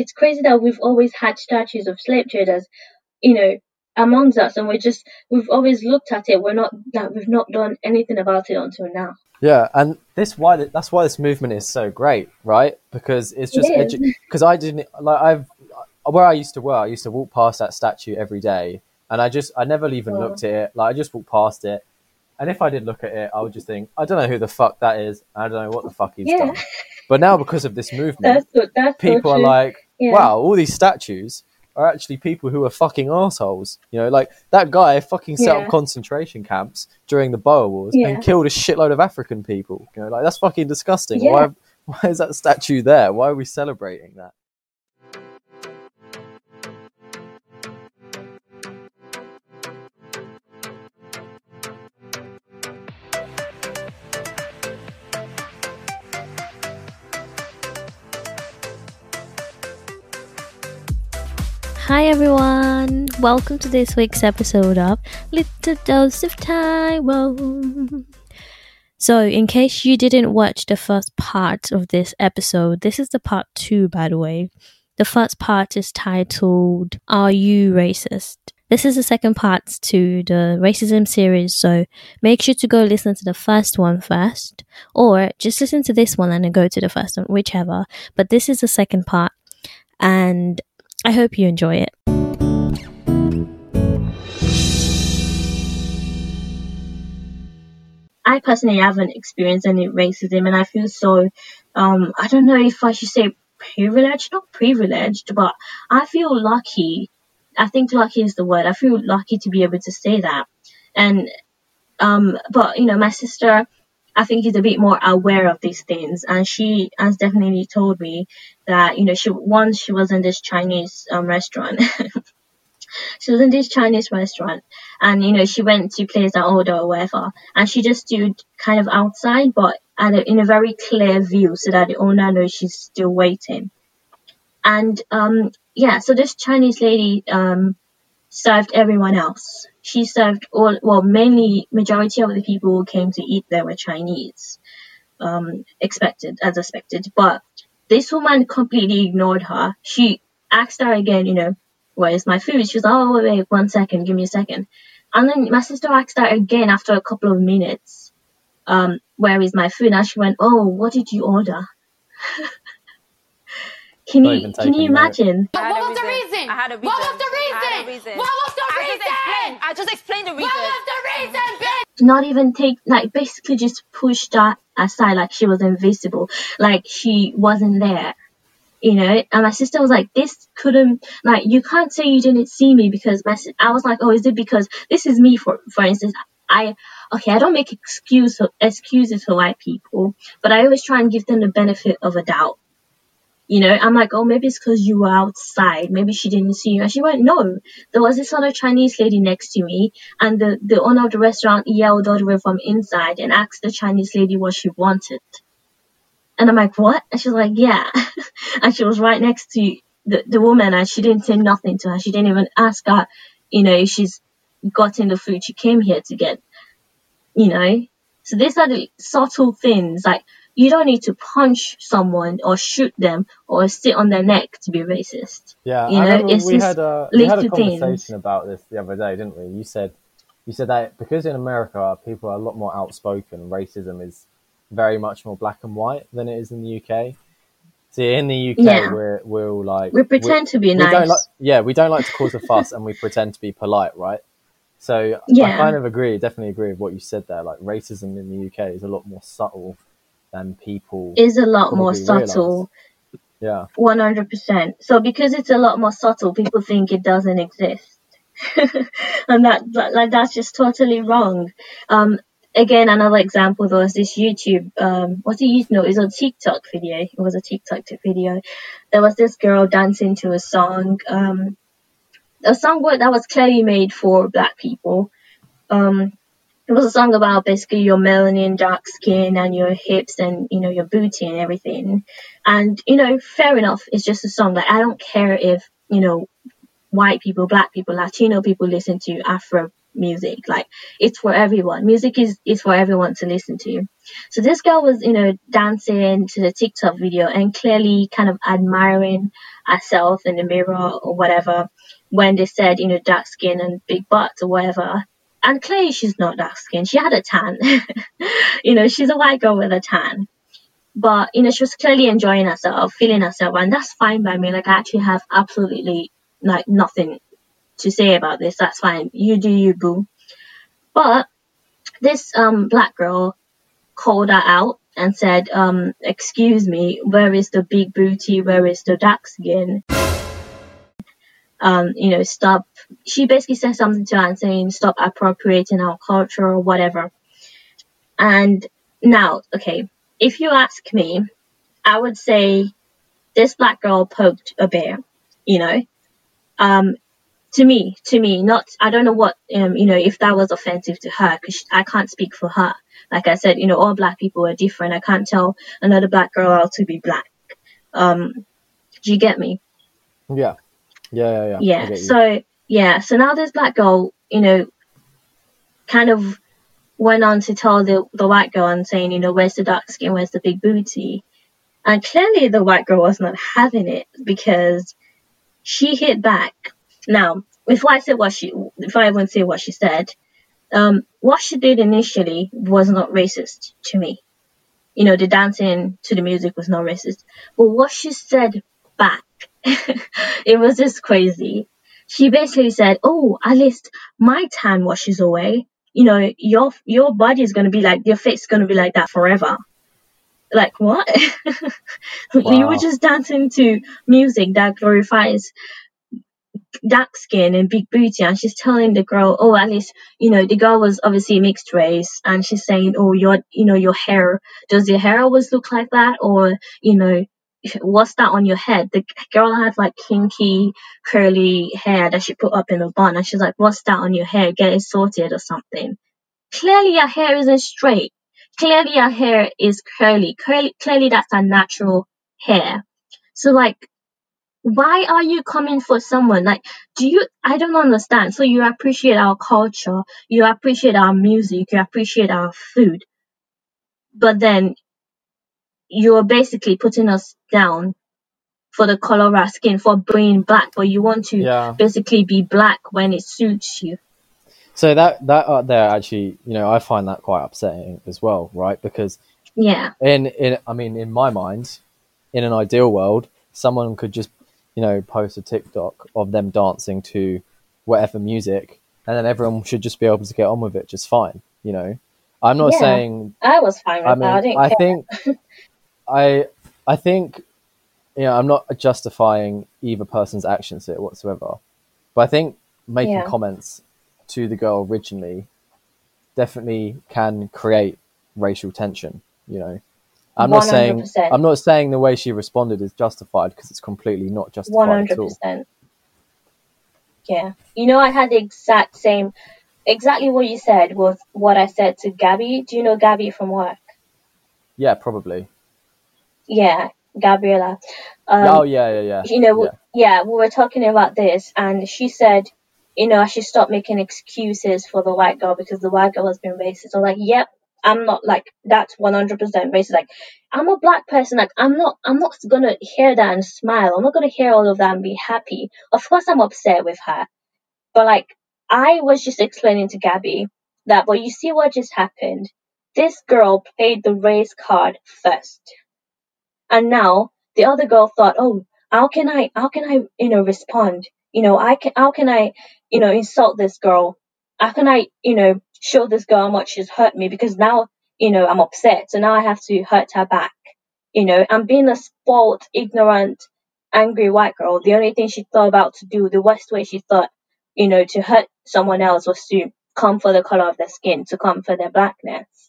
it's crazy that we've always had statues of slave traders, you know, amongst us, and we're just we've always looked at it. We're not that we've not done anything about it until now. Yeah, and this why that's why this movement is so great, right? Because it's just because edu- I didn't like I've uh, where I used to work. I used to walk past that statue every day, and I just I never even oh. looked at it. Like I just walked past it, and if I did look at it, I would just think I don't know who the fuck that is. I don't know what the fuck he's yeah. done. But now because of this movement, that's, that's people so are like, yeah. wow, all these statues are actually people who are fucking assholes. You know, like that guy fucking set yeah. up concentration camps during the Boer Wars yeah. and killed a shitload of African people. You know, like that's fucking disgusting. Why, why is that statue there? Why are we celebrating that? Hi everyone, welcome to this week's episode of Little Dose of Taiwan. So, in case you didn't watch the first part of this episode, this is the part two, by the way. The first part is titled Are You Racist? This is the second part to the racism series, so make sure to go listen to the first one first, or just listen to this one and then go to the first one, whichever. But this is the second part, and I hope you enjoy it. I personally haven't experienced any racism, and I feel so. Um, I don't know if I should say privileged, not privileged, but I feel lucky. I think lucky is the word. I feel lucky to be able to say that. And, um, but you know, my sister, I think he's a bit more aware of these things, and she has definitely told me that you know she once she was in this Chinese um, restaurant. she was in this Chinese restaurant, and you know she went to place her order or whatever, and she just stood kind of outside, but at a, in a very clear view, so that the owner knows she's still waiting. And um, yeah, so this Chinese lady um, served everyone else she served all, well, mainly majority of the people who came to eat there were Chinese, um, expected, as expected. But this woman completely ignored her. She asked her again, you know, where's my food? She was like, oh, wait, wait, one second, give me a second. And then my sister asked her again after a couple of minutes, um, where is my food? And she went, oh, what did you order? Can you can you imagine? What was the reason? I had a reason. What was the reason? What was the I reason? Just explained. I just explained the reason. What was the reason, bitch? Not even take like basically just pushed that aside like she was invisible, like she wasn't there. You know, and my sister was like, "This couldn't like you can't say you didn't see me because my I was like, oh, is it because this is me for for instance." I okay, I don't make excuse excuses for white people, but I always try and give them the benefit of a doubt you know, I'm like, oh, maybe it's because you were outside. Maybe she didn't see you. And she went, no. There was this other Chinese lady next to me, and the, the owner of the restaurant yelled all the way from inside and asked the Chinese lady what she wanted. And I'm like, what? And she's like, yeah. and she was right next to the, the woman, and she didn't say nothing to her. She didn't even ask her, you know, if she's gotten the food she came here to get, you know. So these are the subtle things, like you don't need to punch someone or shoot them or sit on their neck to be racist. Yeah, you know, it's we had a we had a conversation things. about this the other day, didn't we? You said you said that because in America people are a lot more outspoken, racism is very much more black and white than it is in the UK. See, in the UK, yeah. we're we're all like we pretend to be nice. Like, yeah, we don't like to cause a fuss, and we pretend to be polite, right? So yeah. I kind of agree, definitely agree with what you said there. Like racism in the UK is a lot more subtle than people is a lot more subtle. Realize. Yeah. 100%. So because it's a lot more subtle, people think it doesn't exist. and that, that, like, that's just totally wrong. Um, again, another example there was this YouTube, um, it used? No, it was a TikTok video. It was a TikTok video. There was this girl dancing to a song, um, a song that was clearly made for black people. Um, it was a song about basically your melanin, dark skin, and your hips, and you know your booty and everything. And you know, fair enough. It's just a song. Like I don't care if you know white people, black people, Latino people listen to Afro music. Like it's for everyone. Music is, is for everyone to listen to. So this girl was, you know, dancing to the TikTok video and clearly kind of admiring herself in the mirror or whatever when they said, you know, dark skin and big butts or whatever. And clearly she's not dark skin. She had a tan. you know, she's a white girl with a tan. But, you know, she was clearly enjoying herself, feeling herself, and that's fine by me. Like I actually have absolutely like nothing to say about this. That's fine. You do you, boo. But this um black girl called her out and said, um, excuse me, where is the big booty? Where is the dark skin? Um, you know, stop. She basically said something to her saying, stop appropriating our culture or whatever. And now, okay, if you ask me, I would say this black girl poked a bear, you know. Um, to me, to me, not, I don't know what, um, you know, if that was offensive to her, because I can't speak for her. Like I said, you know, all black people are different. I can't tell another black girl how to be black. Um, do you get me? Yeah. Yeah, yeah, yeah. Yeah. So, yeah. So now this black girl, you know, kind of went on to tell the, the white girl and saying, you know, where's the dark skin? Where's the big booty? And clearly the white girl was not having it because she hit back. Now, before I say what she, before I even say what she said, um, what she did initially was not racist to me. You know, the dancing to the music was not racist. But what she said back, it was just crazy. She basically said, Oh, at least my tan washes away. You know, your, your body is going to be like, your face is going to be like that forever. Like, what? wow. You were just dancing to music that glorifies dark skin and big booty and she's telling the girl oh at least you know the girl was obviously mixed race and she's saying oh your you know your hair does your hair always look like that or you know what's that on your head? The girl had like kinky curly hair that she put up in a bun and she's like what's that on your hair? Get it sorted or something. Clearly your hair isn't straight. Clearly your hair is curly. Curly clearly that's a natural hair. So like why are you coming for someone? Like do you i don't understand. So you appreciate our culture you appreciate our music you appreciate our food. But then you're basically putting us down for the color of our skin for being black but you want to yeah. basically be black when it suits you so that that uh, there actually you know i find that quite upsetting as well right because yeah in in i mean in my mind in an ideal world someone could just you know, post a TikTok of them dancing to whatever music, and then everyone should just be able to get on with it just fine. You know, I'm not yeah, saying I was fine with I mean, that. I, I think I I think you know I'm not justifying either person's actions here whatsoever, but I think making yeah. comments to the girl originally definitely can create racial tension. You know, I'm not 100%. saying I'm not saying the way she responded is justified because it's completely not justified 100%. at all. Yeah, you know, I had the exact same, exactly what you said was what I said to Gabby. Do you know Gabby from work? Yeah, probably. Yeah, Gabriella. Um, oh yeah, yeah, yeah. You know, yeah. yeah, we were talking about this, and she said, you know, I should stop making excuses for the white girl because the white girl has been racist. I'm like, yep, I'm not like that's 100% racist. Like I'm a black person. Like I'm not. I'm not gonna hear that and smile. I'm not gonna hear all of that and be happy. Of course, I'm upset with her. But like I was just explaining to Gabby that, but you see what just happened. This girl played the race card first, and now the other girl thought, oh, how can I? How can I? You know, respond. You know, I can. How can I? You know, insult this girl? How can I? You know, show this girl how much she's hurt me because now, you know, I'm upset. So now I have to hurt her back. You know, I'm being a spoiled, ignorant, angry white girl. The only thing she thought about to do, the worst way she thought, you know, to hurt someone else was to come for the color of their skin, to come for their blackness.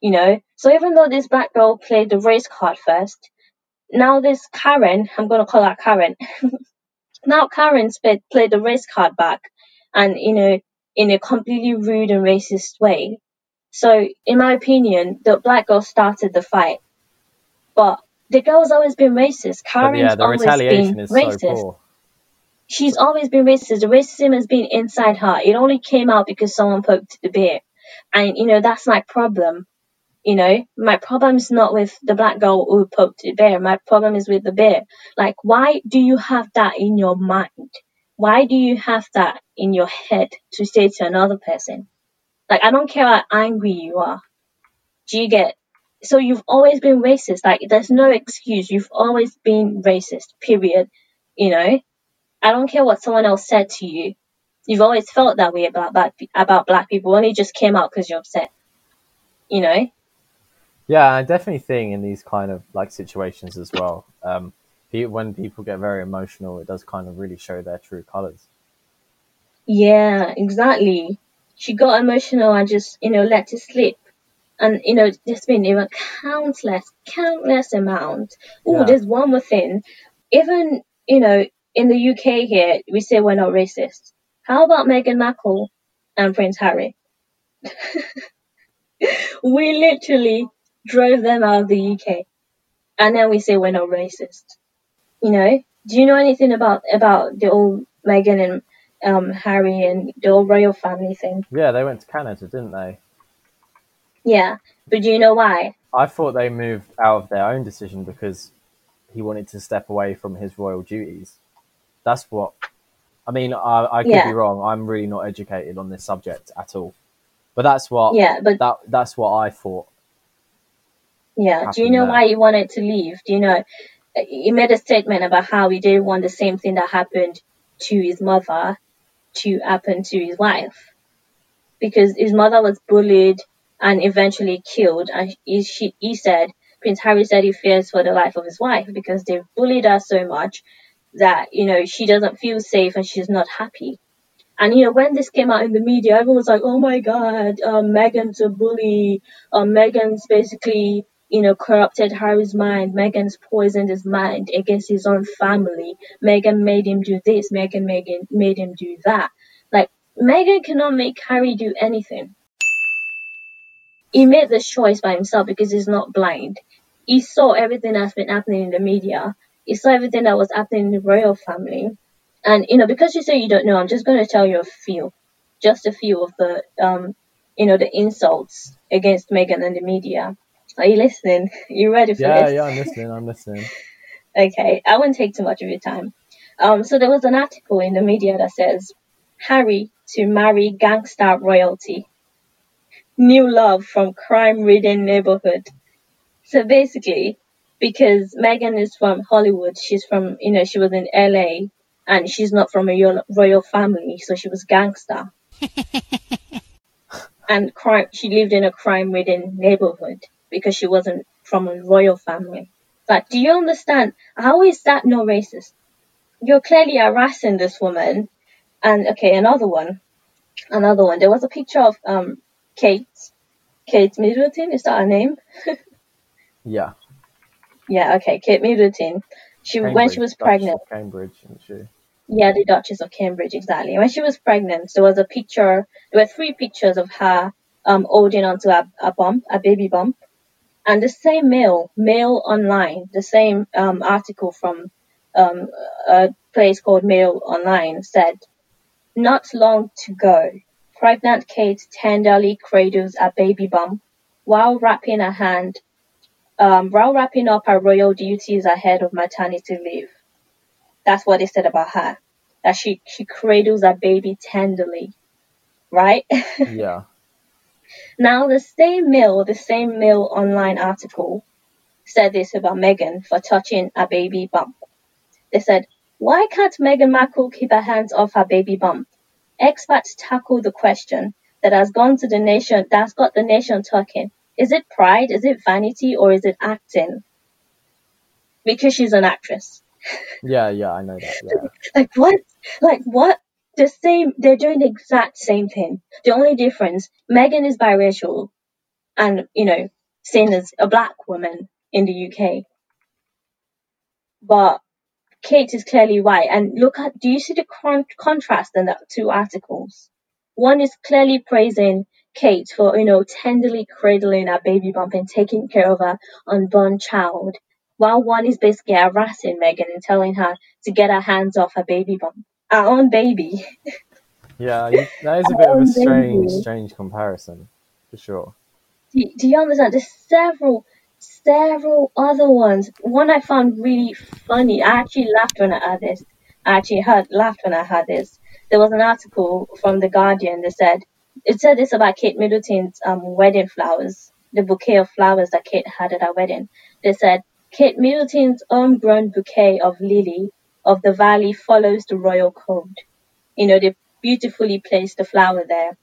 You know, so even though this black girl played the race card first, now this Karen, I'm gonna call her Karen. now Karen played, played the race card back, and you know, in a completely rude and racist way. So, in my opinion, the black girl started the fight, but the girl's always been racist. Karen's yeah, always been is racist. So. She's always been racist. The racism has been inside her. It only came out because someone poked the bear. And, you know, that's my problem. You know, my problem is not with the black girl who poked the bear. My problem is with the bear. Like, why do you have that in your mind? Why do you have that in your head to say to another person? Like, I don't care how angry you are. Do you get? So you've always been racist. Like, there's no excuse. You've always been racist, period. You know? I don't care what someone else said to you. You've always felt that way about black, about black people. Only just came out because you're upset. You know? Yeah, I definitely think in these kind of like situations as well, um, when people get very emotional, it does kind of really show their true colors. Yeah, exactly. She got emotional and just, you know, let it slip. And, you know, there's been even countless, countless amount. Oh, yeah. there's one more thing. Even, you know, in the UK here, we say we're not racist. How about Meghan Markle and Prince Harry? we literally drove them out of the UK. And then we say we're not racist. You know? Do you know anything about about the old Meghan and um, Harry and the old royal family thing? Yeah, they went to Canada, didn't they? Yeah, but do you know why? I thought they moved out of their own decision because he wanted to step away from his royal duties. That's what. I mean, I, I could yeah. be wrong. I'm really not educated on this subject at all. But that's what. Yeah, but that that's what I thought. Yeah. Do you know why he wanted to leave? Do you know? He made a statement about how he didn't want the same thing that happened to his mother to happen to his wife because his mother was bullied and eventually killed. And he, she, he said, Prince Harry said he fears for the life of his wife because they've bullied her so much that, you know, she doesn't feel safe and she's not happy. And, you know, when this came out in the media, everyone was like, oh my God, um, Meghan's a bully. Um, Meghan's basically you know, corrupted Harry's mind. Meghan's poisoned his mind against his own family. Meghan made him do this. Meghan him, made him do that. Like, Meghan cannot make Harry do anything. He made this choice by himself because he's not blind. He saw everything that's been happening in the media. He saw everything that was happening in the royal family. And, you know, because you say you don't know, I'm just going to tell you a few. Just a few of the, um, you know, the insults against Meghan and the media. Are you listening? You ready for yeah, this? Yeah, yeah, I'm listening. I'm listening. okay, I won't take too much of your time. Um, so there was an article in the media that says Harry to marry gangster royalty. New love from crime-ridden neighborhood. So basically, because Meghan is from Hollywood, she's from, you know, she was in LA, and she's not from a royal family, so she was gangster. and crime, she lived in a crime-ridden neighborhood because she wasn't from a royal family. But do you understand? How is that not racist? You're clearly harassing this woman. And okay, another one. Another one. There was a picture of um Kate. Kate Middleton, is that her name? yeah. Yeah, okay, Kate Middleton. She Cambridge, when she was pregnant. Cambridge, isn't she? Yeah, the Duchess of Cambridge, exactly. When she was pregnant, there was a picture. There were three pictures of her um holding onto a, a bump, a baby bump, and the same mail, Mail Online, the same um, article from um, a place called Mail Online said, not long to go. Pregnant Kate tenderly cradles a baby bump while wrapping her hand, um, while wrapping up her royal duties ahead of maternity leave. That's what they said about her. That she, she cradles a baby tenderly. Right? Yeah. Now, the same Mail, the same Mail online article said this about Meghan for touching a baby bump. They said, why can't Meghan Markle keep her hands off her baby bump? Experts tackle the question that has gone to the nation, that's got the nation talking. Is it pride? Is it vanity? Or is it acting? Because she's an actress. Yeah, yeah, I know that. Yeah. like what? Like what? The same, they're doing the exact same thing. The only difference, Meghan is biracial and, you know, seen as a black woman in the UK. But Kate is clearly white. And look at, do you see the con- contrast in the two articles? One is clearly praising Kate for, you know, tenderly cradling her baby bump and taking care of her unborn child, while one is basically harassing Meghan and telling her to get her hands off her baby bump. Our own baby. Yeah, that is a bit of a strange, strange comparison, for sure. Do, do you understand? There's several, several other ones. One I found really funny. I actually laughed when I heard this. I actually heard laughed when I heard this. There was an article from the Guardian that said it said this about Kate Middleton's um, wedding flowers, the bouquet of flowers that Kate had at her wedding. They said Kate Middleton's own homegrown bouquet of lily of the valley follows the royal code. You know, they beautifully placed the flower there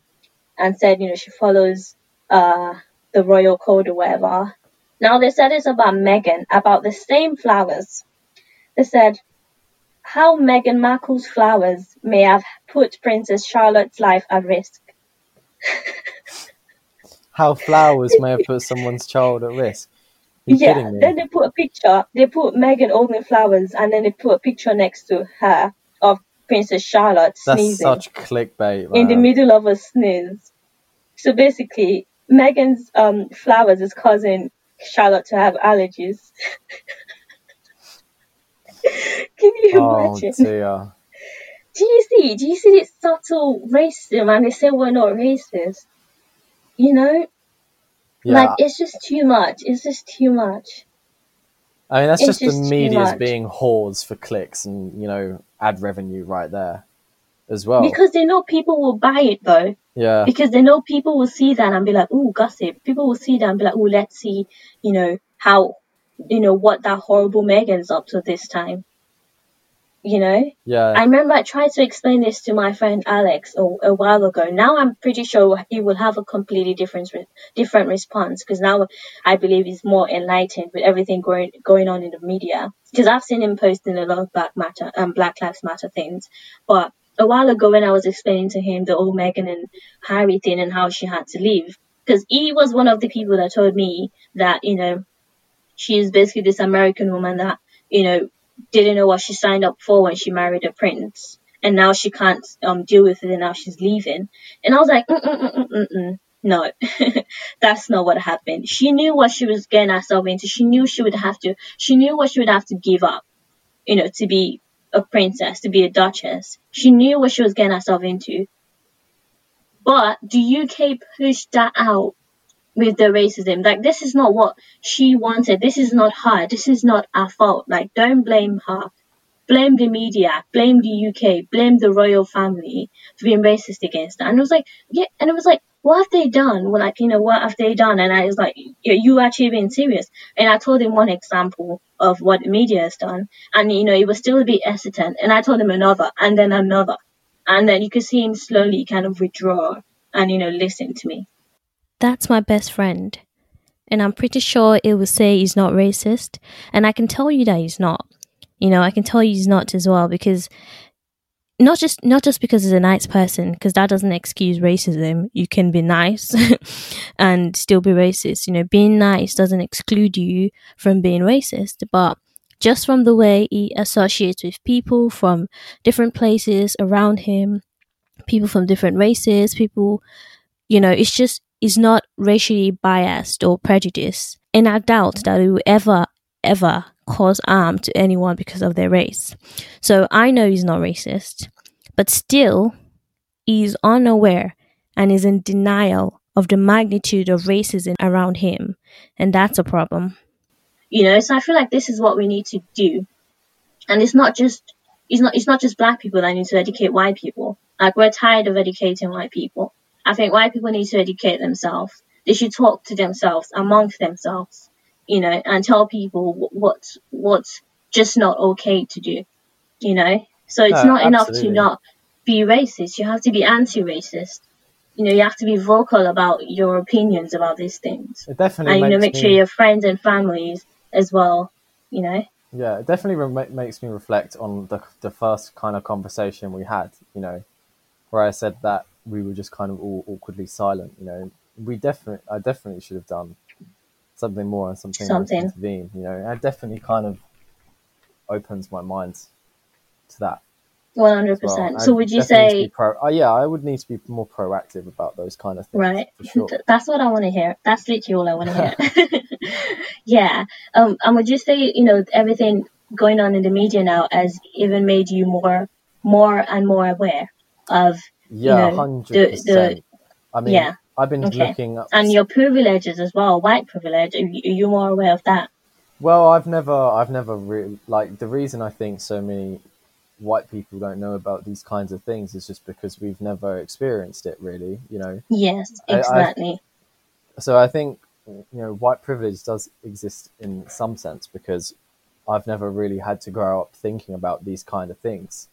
and said, you know, she follows uh, the royal code or whatever. Now they said it's about Meghan, about the same flowers. They said how Meghan Markle's flowers may have put Princess Charlotte's life at risk. how flowers may have put someone's child at risk. Yeah, then they put a picture. They put Meghan holding flowers, and then they put a picture next to her of Princess Charlotte That's sneezing such clickbait. in the middle of a sneeze. So basically, Meghan's um, flowers is causing Charlotte to have allergies. Can you oh, imagine? Dear. Do you see? Do you see this subtle racism? And they say we're not racist. You know, Yeah. like it's just too much. It's just too much. I mean, that's it's just the just too media's being whores for clicks and, you know, ad revenue right there as well. Because they know people will buy it though. yeah. Because they know people will see that and be like, ooh, gossip. People will see that and be like, ooh, let's see, you know, how, you know, what that horrible Meghan's up to this time. You know? Yeah. I remember I tried to explain this to my friend Alex a, a while ago. Now I'm pretty sure he will have a completely different re- different response because now I believe he's more enlightened with everything going going on in the media. Because I've seen him posting a lot of Black Matter um Black Lives Matter things, but a while ago when I was explaining to him the old Meghan and Harry thing and how she had to leave, because he was one of the people that told me that you know she's basically this American woman that you know didn't know what she signed up for when she married a prince, and now she can't um deal with it, and now she's leaving. And I was like, Mm-mm-mm-mm-mm. no, that's not what happened. She knew what she was getting herself into. She knew she would have to. She knew what she would have to give up, you know, to be a princess, to be a duchess. She knew what she was getting herself into. But the UK pushed that out with the racism. Like this is not what she wanted. This is not her. This is not our fault. Like don't blame her. Blame the media. Blame the UK. Blame the royal family for being racist against her. And it was like, yeah. And it was like, what have they done? Well, like, you know, what have they done? And I was like, you actually being serious. And I told him one example of what the media has done. And, you know, he was still a bit hesitant. And I told him another and then another. And then you could see him slowly kind of withdraw and, you know, listen to me. That's my best friend. And I'm pretty sure it will say he's not racist. And I can tell you that he's not. You know, I can tell you he's not as well because not just not just because he's a nice person, because that doesn't excuse racism. You can be nice and still be racist. You know, being nice doesn't exclude you from being racist, but just from the way he associates with people from different places around him, people from different races, people, you know, it's just is not racially biased or prejudiced. And I doubt that he will ever, ever cause harm to anyone because of their race. So I know he's not racist, but still, he's unaware and is in denial of the magnitude of racism around him. And that's a problem. You know, so I feel like this is what we need to do. And it's not just it's not it's not just black people that need to educate white people. Like we're tired of educating white people. I think white people need to educate themselves. They should talk to themselves amongst themselves, you know, and tell people what's what's just not okay to do, you know. So it's No, not enough to not be racist. You have to be anti-racist. You know, you have to be vocal about your opinions about these things, It definitely and you know, make sure your friends and families as well. You know. yeah, it definitely re- makes me reflect on the the first kind of conversation we had. You know, where I said that we were just kind of all awkwardly silent. You know, we definitely, I definitely should have done something more and something, Something. intervene. You know, it definitely kind of opens my mind to that. One hundred percent. So would you to say pro- uh, yeah, I would need to be more proactive about those kind of things. right? Sure. That's what I want to hear. That's literally all I want to hear. yeah. Um. And would you say you know everything going on in the media now has even made you more more and more aware of yeah, you know, the I mean, yeah. I've been okay. looking up and your privileges as well, white privilege. Are you more aware of that? Well, I've never, I've never really like the reason I think so many white people don't know about these kinds of things is just because we've never experienced it really, you know. Yes, exactly. I, so I think you know white privilege does exist in some sense because I've never really had to grow up thinking about these kind of things.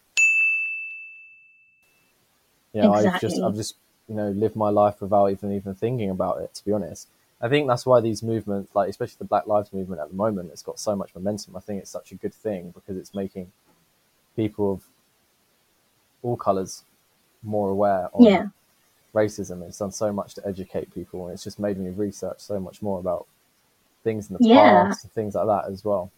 You know, exactly. I've just I've just you know lived my life without even even thinking about it. To be honest, I think that's why these movements, like especially the Black Lives Movement at the moment, it's got so much momentum. I think it's such a good thing because it's making people of all colours more aware of yeah. racism. It's done so much to educate people, and it's just made me research so much more about things in the yeah. past and things like that as well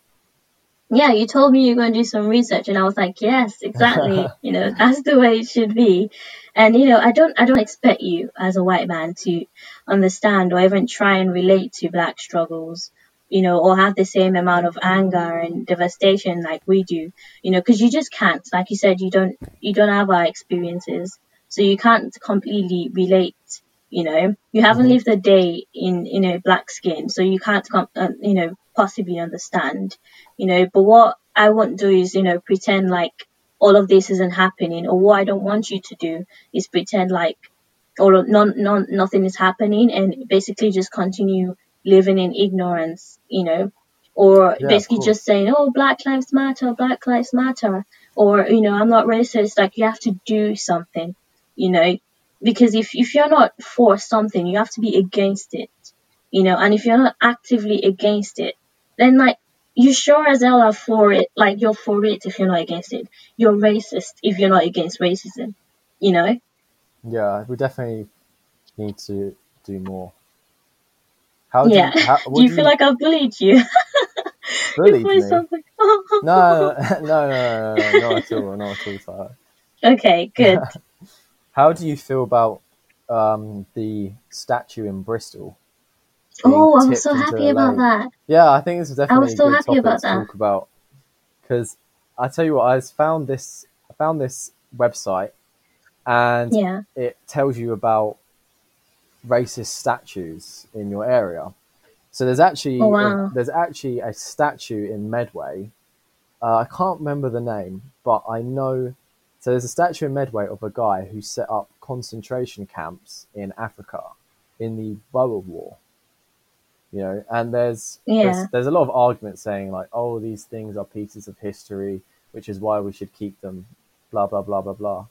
yeah, you told me you're going to do some research, and I was like, yes, exactly. you know, that's the way it should be. And you know, I don't, I don't expect you as a white man to understand or even try and relate to black struggles, you know, or have the same amount of anger and devastation like we do, you know, because you just can't. Like you said, you don't, you don't have our experiences, so you can't completely relate. You know, you haven't mm-hmm. lived a day in, you know, black skin, so you can't, uh, you know, possibly understand, you know, but what I won't do is, you know, pretend like all of this isn't happening or what I don't want you to do is pretend like or none, none, nothing is happening and basically just continue living in ignorance, you know, or yeah, basically just saying, oh, Black Lives Matter, Black Lives Matter, or, you know, I'm not racist. Like you have to do something, you know, because if, if you're not for something, you have to be against it, you know, and if you're not actively against it, then like you sure as hell are for it. Like you're for it if you're not against it. You're racist if you're not against racism. You know? Yeah, we definitely need to do more. How do yeah. You, how, do you feel you... like I've bullied you? bullied me? no, no, no, no, no, no, not at all, not at all. Okay, good. how do you feel about um, the statue in Bristol? Oh, I'm so happy about that. Yeah, I think this is definitely I was so happy about that. talk about because I tell you what, I found this I found this website and yeah. it tells you about racist statues in your area. So there's actually oh, wow. a, there's actually a statue in Medway. Uh, I can't remember the name, but I know. So there's a statue in Medway of a guy who set up concentration camps in Africa in the Boer War you know and there's, yeah. there's there's a lot of arguments saying like oh these things are pieces of history which is why we should keep them blah blah blah blah blah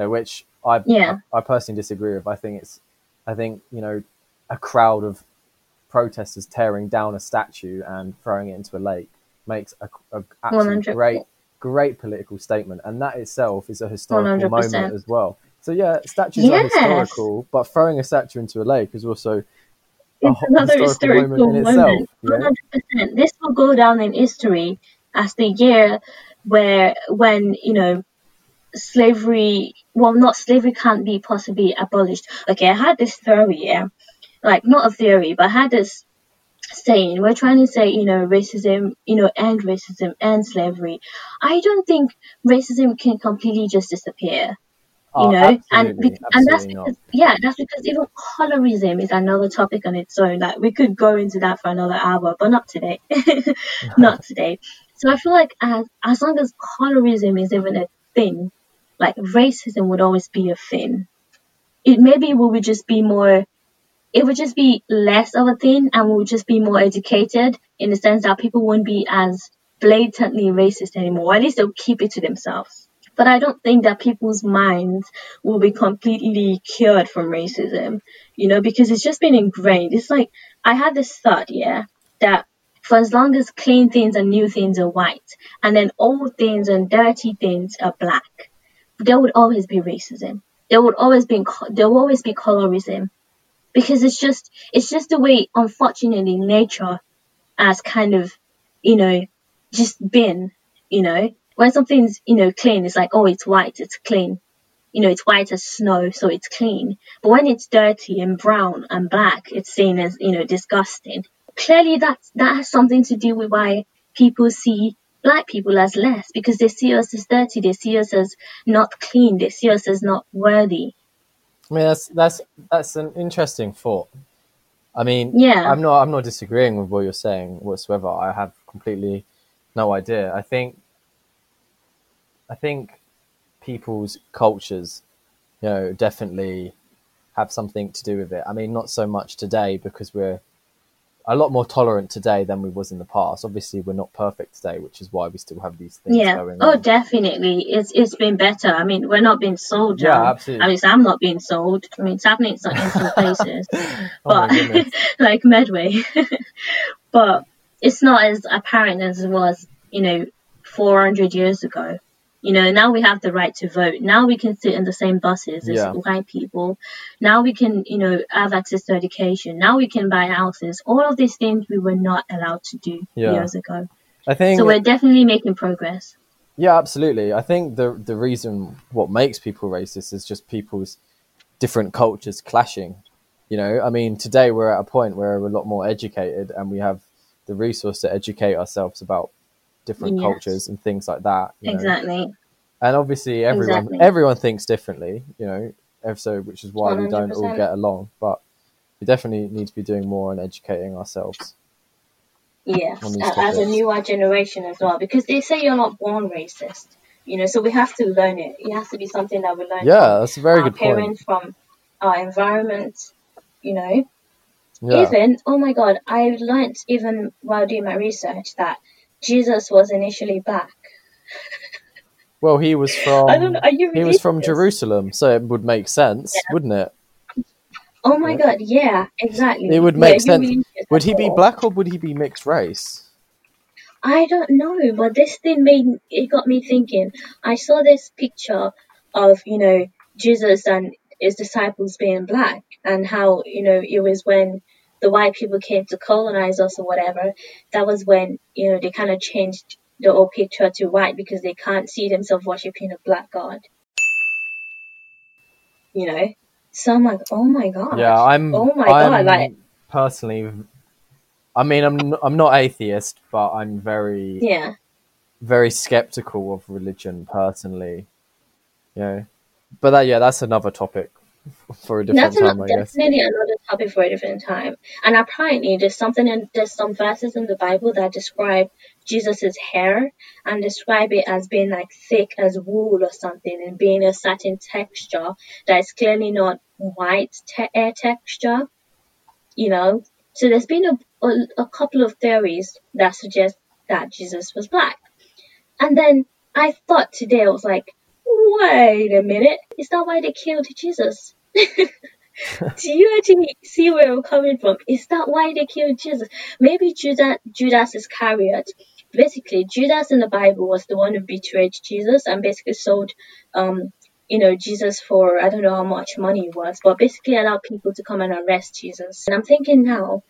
uh, which I, yeah. I, I personally disagree with i think it's i think you know a crowd of protesters tearing down a statue and throwing it into a lake makes a, a great great political statement and that itself is a historical 100%. moment as well so yeah statues yes. are historical but throwing a statue into a lake is also it's another historical, moment. moment. Itself, yeah? 100%. This will go down in history as the year where, when, you know, slavery, well, not slavery can't be possibly abolished. Okay, I had this theory, yeah. Like, not a theory, but I had this saying, we're trying to say, you know, racism, you know, end racism, end slavery. I don't think racism can completely just disappear you oh, know, and be- and that's because not. yeah, that's because even colorism is another topic on its own. Like we could go into that for another hour, but not today, not today. So I feel like as as long as colorism is even a thing, like racism would always be a thing. It maybe we would just be more. It would just be less of a thing, and we would just be more educated in the sense that people wouldn't be as blatantly racist anymore. Or at least they'll keep it to themselves. But I don't think that people's minds will be completely cured from racism, you know, because it's just been ingrained. It's like I had this thought, yeah, that for as long as clean things and new things are white, and then old things and dirty things are black, there would always be racism. There would always be there will always be colorism, because it's just it's just the way, unfortunately, nature has kind of, you know, just been, you know, when something's, you know, clean, it's like, oh, it's white, it's clean. You know, it's white as snow, so it's clean. But when it's dirty and brown and black, it's seen as, you know, disgusting. Clearly that, that has something to do with why people see black people as less because they see us as dirty, they see us as not clean, they see us as not worthy. I mean, that's that's that's an interesting thought. I mean, Yeah. I'm not I'm not disagreeing with what you're saying whatsoever. I have completely no idea. I think I think people's cultures, you know, definitely have something to do with it. I mean, not so much today because we're a lot more tolerant today than we was in the past. Obviously, we're not perfect today, which is why we still have these things Yeah. going Oh, on. definitely. It's it's been better. I mean, we're not being sold. Yeah, now. absolutely. I mean, I'm not being sold. I mean, it's happening in some places, Oh but goodness. like Medway. but it's not as apparent as it was, you know, 400 years ago. You know, now we have the right to vote. Now we can sit in the same buses as Yeah. white people. Now we can, you know, have access to education. Now we can buy houses. All of these things we were not allowed to do Yeah. years ago. I think So we're definitely making progress. Yeah, absolutely. I think the the reason what makes people racist is just people's different cultures clashing. You know, I mean, today we're at a point where we're a lot more educated and we have the resource to educate ourselves about different Yes. cultures and things like that. you know. Exactly. And obviously, everyone Exactly. everyone thinks differently. You know, so which is why we don't all get along. But we definitely need to be doing more and educating ourselves. Yes, on these a- as a newer generation as well, because they say you're not born racist, you know, so we have to learn it. It has to be something that we learn Yeah, that's a very good point. parents, from our environment, you know. Yeah. Even, oh my god, I learnt even while doing my research that Jesus was initially black. Well, he was from I don't know, are you he was from? Jerusalem, so it would make sense, wouldn't it? Oh my Yeah. god, yeah, exactly. It would make you sense. Would he be black or would he be mixed race? I don't know, but this thing made it got me thinking. I saw this picture of you know Jesus and his disciples being black, and how you know it was when the white people came to colonize us or whatever. That was when you know they kind of changed the old picture to white because they can't see themselves worshiping a black god. You know, so I'm like, oh my god. Yeah, I'm. Oh my I'm god, like personally, I mean, I'm I'm not atheist, but I'm very yeah. very skeptical of religion personally. You know, but that yeah, that's another topic for a different That's time, I guess. definitely another topic for a different time. And apparently, there's something in there's some verses in the Bible that describe Jesus's hair and describe it as being like thick as wool or something, and being a certain texture that is clearly not white te- hair texture. You know, so there's been a, a a couple of theories that suggest that Jesus was black. And then I thought today, I was like, wait a minute, is that why they killed Jesus? Do you actually see where I'm coming from? Is that why they killed Jesus? Maybe Judas, Judas Iscariot. Basically, Judas in the Bible was the one who betrayed Jesus and basically sold, um, you know, Jesus for I don't know how much money it was, but basically allowed people to come and arrest Jesus. And I'm thinking now,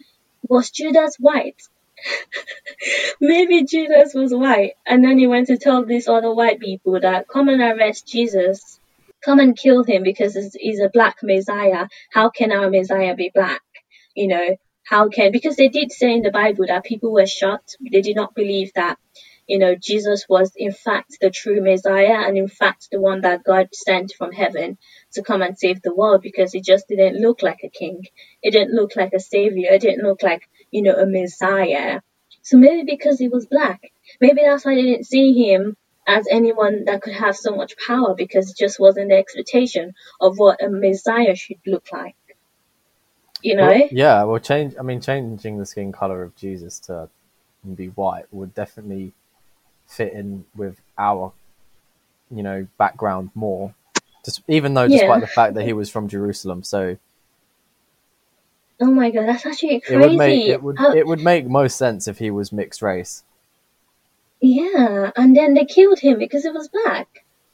was Judas white? Maybe Judas was white, and then he went to tell these other white people that come and arrest Jesus, come and kill him because he's, he's a black Messiah. How can our Messiah be black? You know, how can because they did say in the Bible that people were shocked. They did not believe that you know Jesus was in fact the true Messiah and in fact the one that God sent from heaven to come and save the world because he just didn't look like a king. It didn't look like a savior. It didn't look like you know a Messiah. So maybe because he was black, maybe that's why they didn't see him as anyone that could have so much power because it just wasn't the expectation of what a Messiah should look like. You know? Well, yeah, well, change. I mean, changing the skin color of Jesus to be white would definitely fit in with our, you know, background more. Just even though, despite Yeah. the fact that he was from Jerusalem, so Oh my god, that's actually it crazy. would make it would How- it would make most sense if he was mixed race. yeah, and then they killed him because he was black.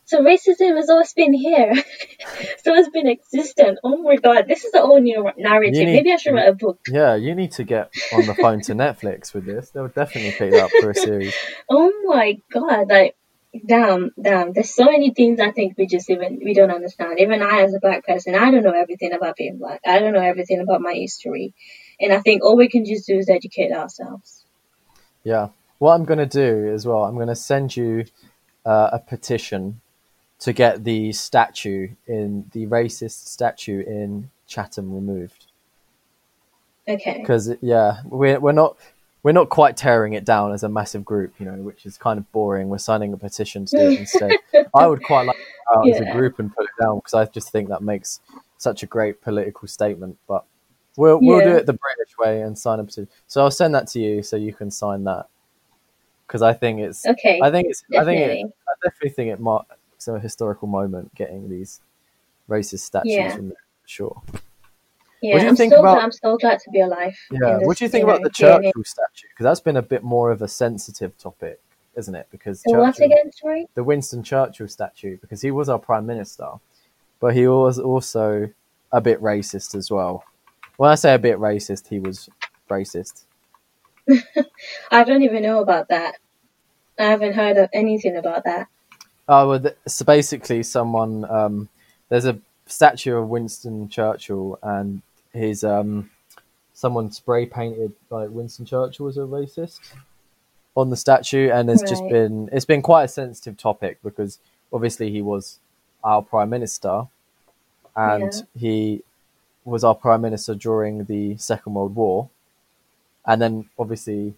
So racism has always been here. so it's been existent. Oh my god, this is a whole new narrative. Need- Maybe I should write a book. Yeah, you need to get on the phone to Netflix with this. They'll definitely pick it up for a series. Oh my god, like damn, damn. There's so many things I think we just even we don't understand. Even I as a black person, I don't know everything about being black. I don't know everything about my history. And I think all we can just do is educate ourselves. Yeah, what I'm going to do as well, I'm going to send you uh, a petition to get the statue in the racist statue in Chatham removed. Okay. Because yeah, we're we're not we're not quite tearing it down as a massive group, you know, which is kind of boring. We're signing a petition to do it instead. I would quite like to go out yeah. as a group and put it down because I just think that makes such a great political statement. But we'll we'll do it the British way and sign a petition. So I'll send that to you so you can sign that because I think it's okay. I think it's definitely. I think it, I definitely think it marks a historical moment getting these racist statues yeah. from there for sure. Yeah, what do you I'm think so about? Glad, I'm so glad to be alive. Yeah, what do you think about the Churchill DNA. statue? Because that's been a bit more of a sensitive topic, isn't it? Because the what again? Sorry, the Winston Churchill statue, because he was our prime minister, but he was also a bit racist as well. When I say a bit racist, he was racist. I don't even know about that. I haven't heard of anything about that. Oh, well, so basically, someone um, there's a statue of Winston Churchill, and his um, someone spray painted like Winston Churchill was a racist on the statue, and it's right. just been it's been quite a sensitive topic because obviously he was our prime minister, and yeah. he was our prime minister during the Second World War, and then obviously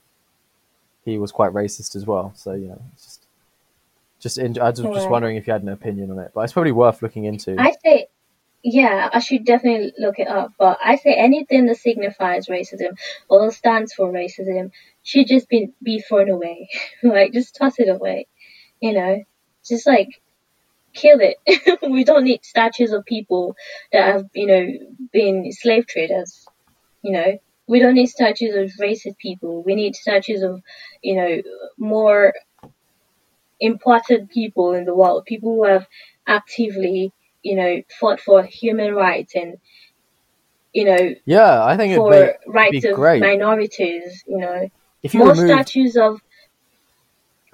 he was quite racist as well. So you know, it's just just in, I was just yeah. wondering if you had an opinion on it, but it's probably worth looking into. I say yeah, I should definitely look it up. But I say anything that signifies racism or stands for racism should just be be thrown away. like just toss it away. You know, just like kill it. we don't need statues of people that have you know been slave traders. You know, we don't need statues of racist people. We need statues of you know more important people in the world, people who have actively you know, fought for human rights and, you know, yeah, I think for it rights of great. minorities, you know, if you more remove... statues of.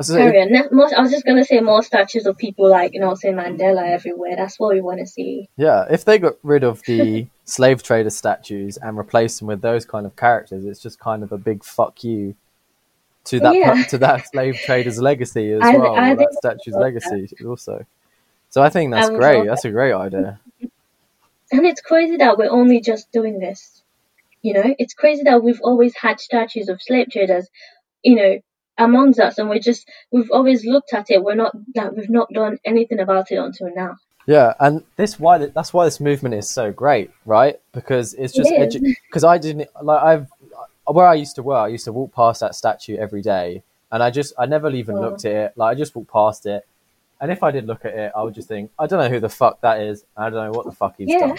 Sorry, more, I was just gonna say more statues of people like you know, Nelson Mandela everywhere. That's what we want to see. Yeah, if they got rid of the slave trader statues and replaced them with those kind of characters, it's just kind of a big fuck you to that yeah. to that slave trader's legacy as I, well. I that statue's legacy that. also. So I think that's um, great. That's a great idea. And it's crazy that we're only just doing this. You know, it's crazy that we've always had statues of slave traders, you know, amongst us, and we're just we've always looked at it. We're not that we've not done anything about it until now. Yeah, and this why that's why this movement is so great, right? Because it's just because edu- I didn't like I've where I used to work. I used to walk past that statue every day, and I just I never even oh. looked at it. Like I just walked past it, and if I did look at it, I would just think, I don't know who the fuck that is. I don't know what the fuck he's yeah. done.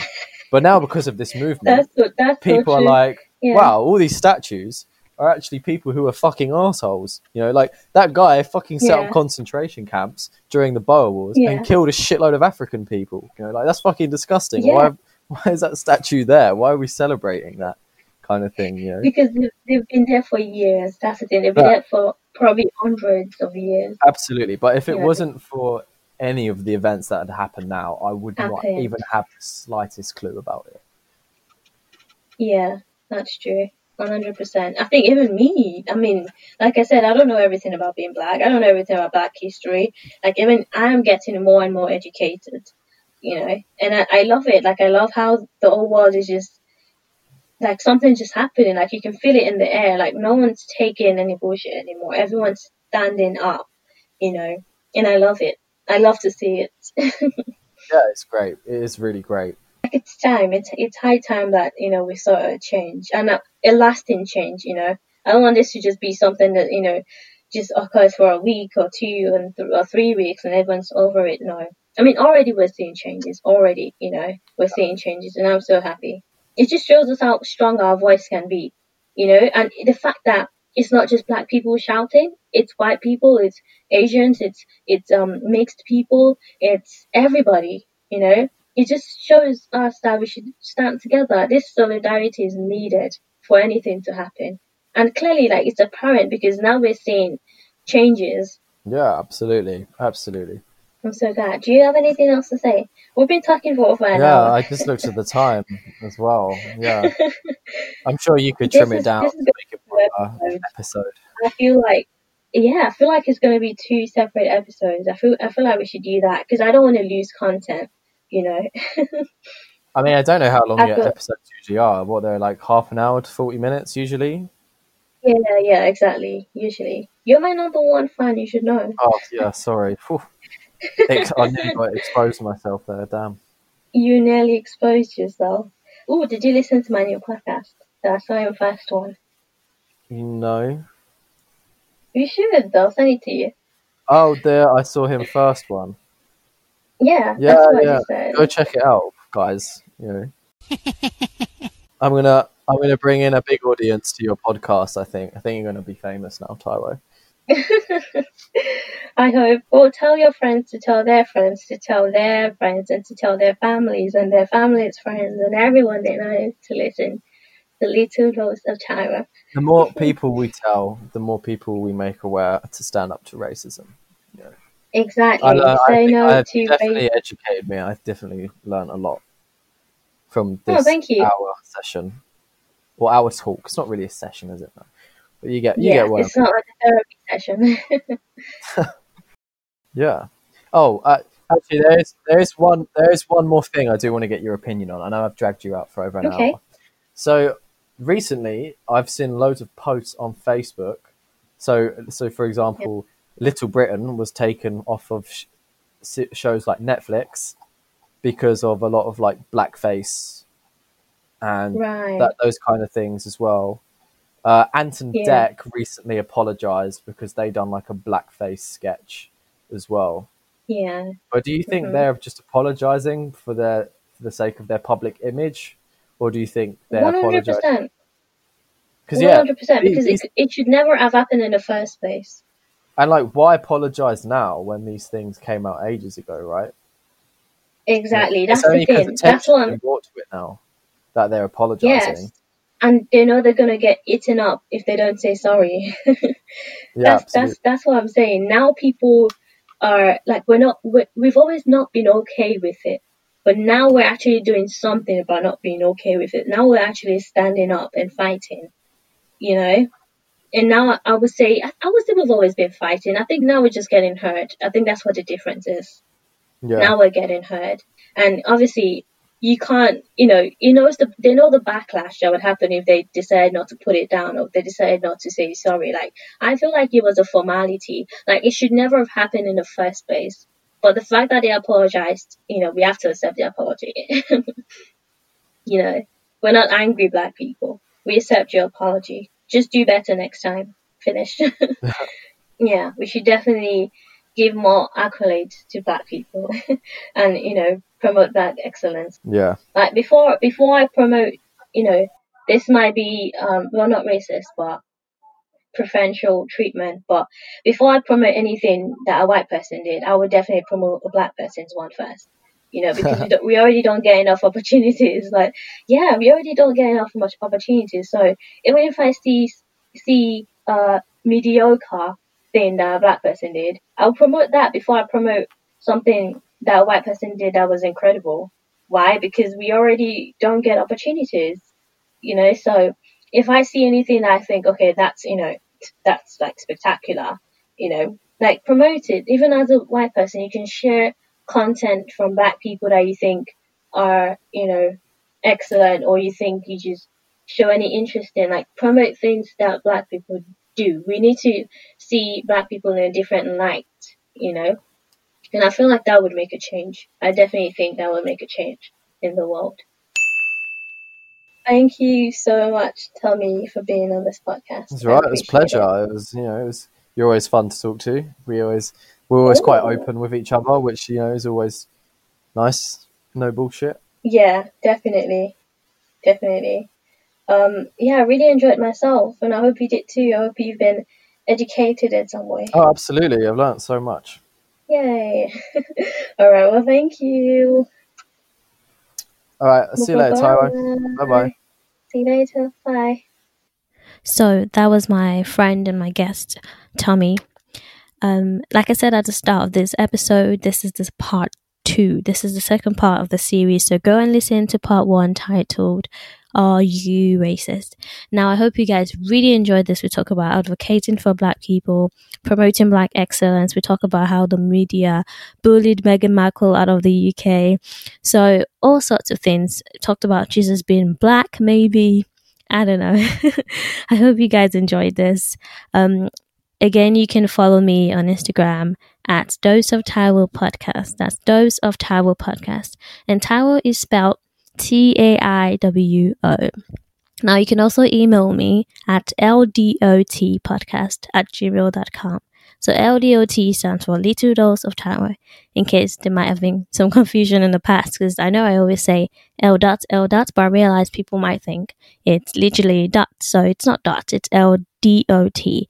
But now, because of this movement, that's, that's people are like, yeah. wow, all these statues are actually people who are fucking assholes. You know, like that guy fucking set yeah. up concentration camps during the Boer Wars and killed a shitload of African people. You know, like that's fucking disgusting. Why, why is that statue there? Why are we celebrating that? kind of thing, you know. Because they've been there for years. That's the thing. They've been there for probably hundreds of years. Absolutely, but if it wasn't for any of the events that had happened now, I would not even have the slightest clue about it. Yeah, that's true. 100%. I think even me, I mean, like I said, I don't know everything about being black. I don't know everything about black history. Like, even I'm getting more and more educated, you know, and I, I love it. Like, I love how the whole world is just like something's just happening. Like you can feel it in the air. Like no one's taking any bullshit anymore. Everyone's standing up, you know. And I love it. I love to see it. yeah, it's great. It is really great. Like it's time. It's it's high time that you know we saw a change and a, a lasting change. You know, I don't want this to just be something that you know just occurs for a week or two and th- or three weeks and everyone's over it. No, I mean already we're seeing changes. Already, you know, we're seeing changes, and I'm so happy it just shows us how strong our voice can be, you know, and the fact that it's not just black people shouting, it's white people, it's Asians, it's, it's, um, mixed people, it's everybody, you know, it just shows us that we should stand together. This solidarity is needed for anything to happen. And clearly, like, it's apparent because now we're seeing changes. Yeah, absolutely. Absolutely. I'm so glad. Do you have anything else to say? We've been talking for over an yeah, hour. I just looked at the time as well. Yeah, I'm sure you could trim is, it down to make it more uh, episode. I feel like yeah, I feel like it's going to be two separate episodes. I feel I feel like we should do that because I don't want to lose content. You know. I mean, I don't know how long your got... episodes usually are. What they're like, half an hour to forty minutes usually. Yeah, yeah, exactly. Usually, you're my number one fan. You should know. Oh yeah, sorry. I nearly exposed myself there. Damn. You nearly exposed yourself. Oh, did you listen to my new podcast? The your first one. No. You should. I'll send it to you. Oh, there! I saw him first one. Yeah, yeah, yeah. Go check it out, guys. You know, I'm gonna I'm gonna bring in a big audience to your podcast. I think I think you're gonna be famous now, Taiwo. I hope. Or tell your friends to tell their friends to tell their friends and to tell their families and their families' friends and everyone they know to listen the little dose of Taiwo. The more people we tell, the more people we make aware to stand up to racism. Yeah. Exactly. I, I, know I to definitely educated me. I've definitely learned a lot from oh, this oh, thank you. hour session or hour talk. It's not really a session, is it? But you get you yeah, get what it's I'm not like a therapy session. yeah. Oh, uh, actually, there is there is one there is one more thing I do want to get your opinion on. I know I've dragged you out for over an okay. hour. So recently I've seen loads of posts on Facebook. So, so for example, Little Britain was taken off of sh- shows like Netflix because of a lot of like blackface and right. that those kind of things as well. Uh, Ant and yeah. Dec recently apologized because they done like a blackface sketch as well. Yeah. But do you think mm-hmm. they're just apologizing for their for the sake of their public image, or do you think they're 100%. apologizing? Because yeah, 100% because it, it should never have happened in the first place. And like, why apologize now when these things came out ages ago, right? Exactly, yeah. that's the thing. That's what I'm brought to it now that they're apologizing. Yes. And they know they're gonna get eaten up if they don't say sorry. yeah, that's that's that's what I'm saying. Now people are like, we're not. we we've always not been okay with it. But now we're actually doing something about not being okay with it. Now we're actually standing up and fighting, you know? And now I would say, I would say we've always been fighting. I think now we're just getting hurt. I think that's what the difference is. Yeah. Now we're getting hurt. And obviously, you can't, you know, you know, the, they know the backlash that would happen if they decide not to put it down or they decide not to say sorry. Like, I feel like it was a formality. Like, it should never have happened in the first place. But the fact that they apologized, you know, we have to accept the apology. you know, we're not angry black people. We accept your apology. Just do better next time. Finish. yeah, we should definitely give more accolades to black people and, you know, promote black excellence. Yeah. Like before, before I promote, you know, this might be, um, well, not racist, but preferential treatment. But before I promote anything that a white person did, I would definitely promote a black person's one first. You know, because we, we, already don't get enough opportunities. Like, yeah, we already don't get enough much opportunities. So even if I see see a mediocre thing that a black person did, I'll promote that before I promote something that white person did that was incredible. Why? Because we already don't get opportunities. You know, so if I see anything I think, okay, that's you know, that's like spectacular, you know, like promote it. Even as a white person, you can share content from black people that you think are, you know, excellent or you think you just show any interest in, like promote things that black people do. We need to see black people in a different light, you know? And I feel like that would make a change. I definitely think that would make a change in the world. Thank you so much, Tommy, for being on this podcast. It's right. It was a pleasure. It. it. was, you know, it was. You're always fun to talk to. We always, we're always Ooh. quite open with each other, which you know is always nice. No bullshit. Yeah, definitely, definitely. Um, yeah, I really enjoyed myself, and I hope you did too. I hope you've been educated in some way. Oh, absolutely! I've learned so much. Yay! All right. Well, thank you. All right. I'll see you later, Taiwo. Bye bye. See you later. Bye. So that was my friend and my guest, Tommy. Um, like I said at the start of this episode, this is this part two. This is the second part of the series. So go and listen to part one titled are you racist? Now, I hope you guys really enjoyed this. We talk about advocating for black people, promoting black excellence. We talk about how the media bullied Meghan Markle out of the UK. So, all sorts of things. Talked about Jesus being black, maybe. I don't know. I hope you guys enjoyed this. Um, again, you can follow me on Instagram at Dose of Taiwo Podcast. That's Dose of Taiwo Podcast. And Taiwo is spelled T A I W O. Now you can also email me at ldotpodcast at gmail.com. So LDOT stands for Little Dose of Taiwo, in case there might have been some confusion in the past, because I know I always say L dot, L dot, but I realize people might think it's literally dot, so it's not dot, it's L D O T.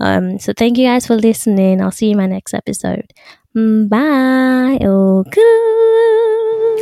Um, so thank you guys for listening. I'll see you in my next episode. Mm, bye. Oh, cool.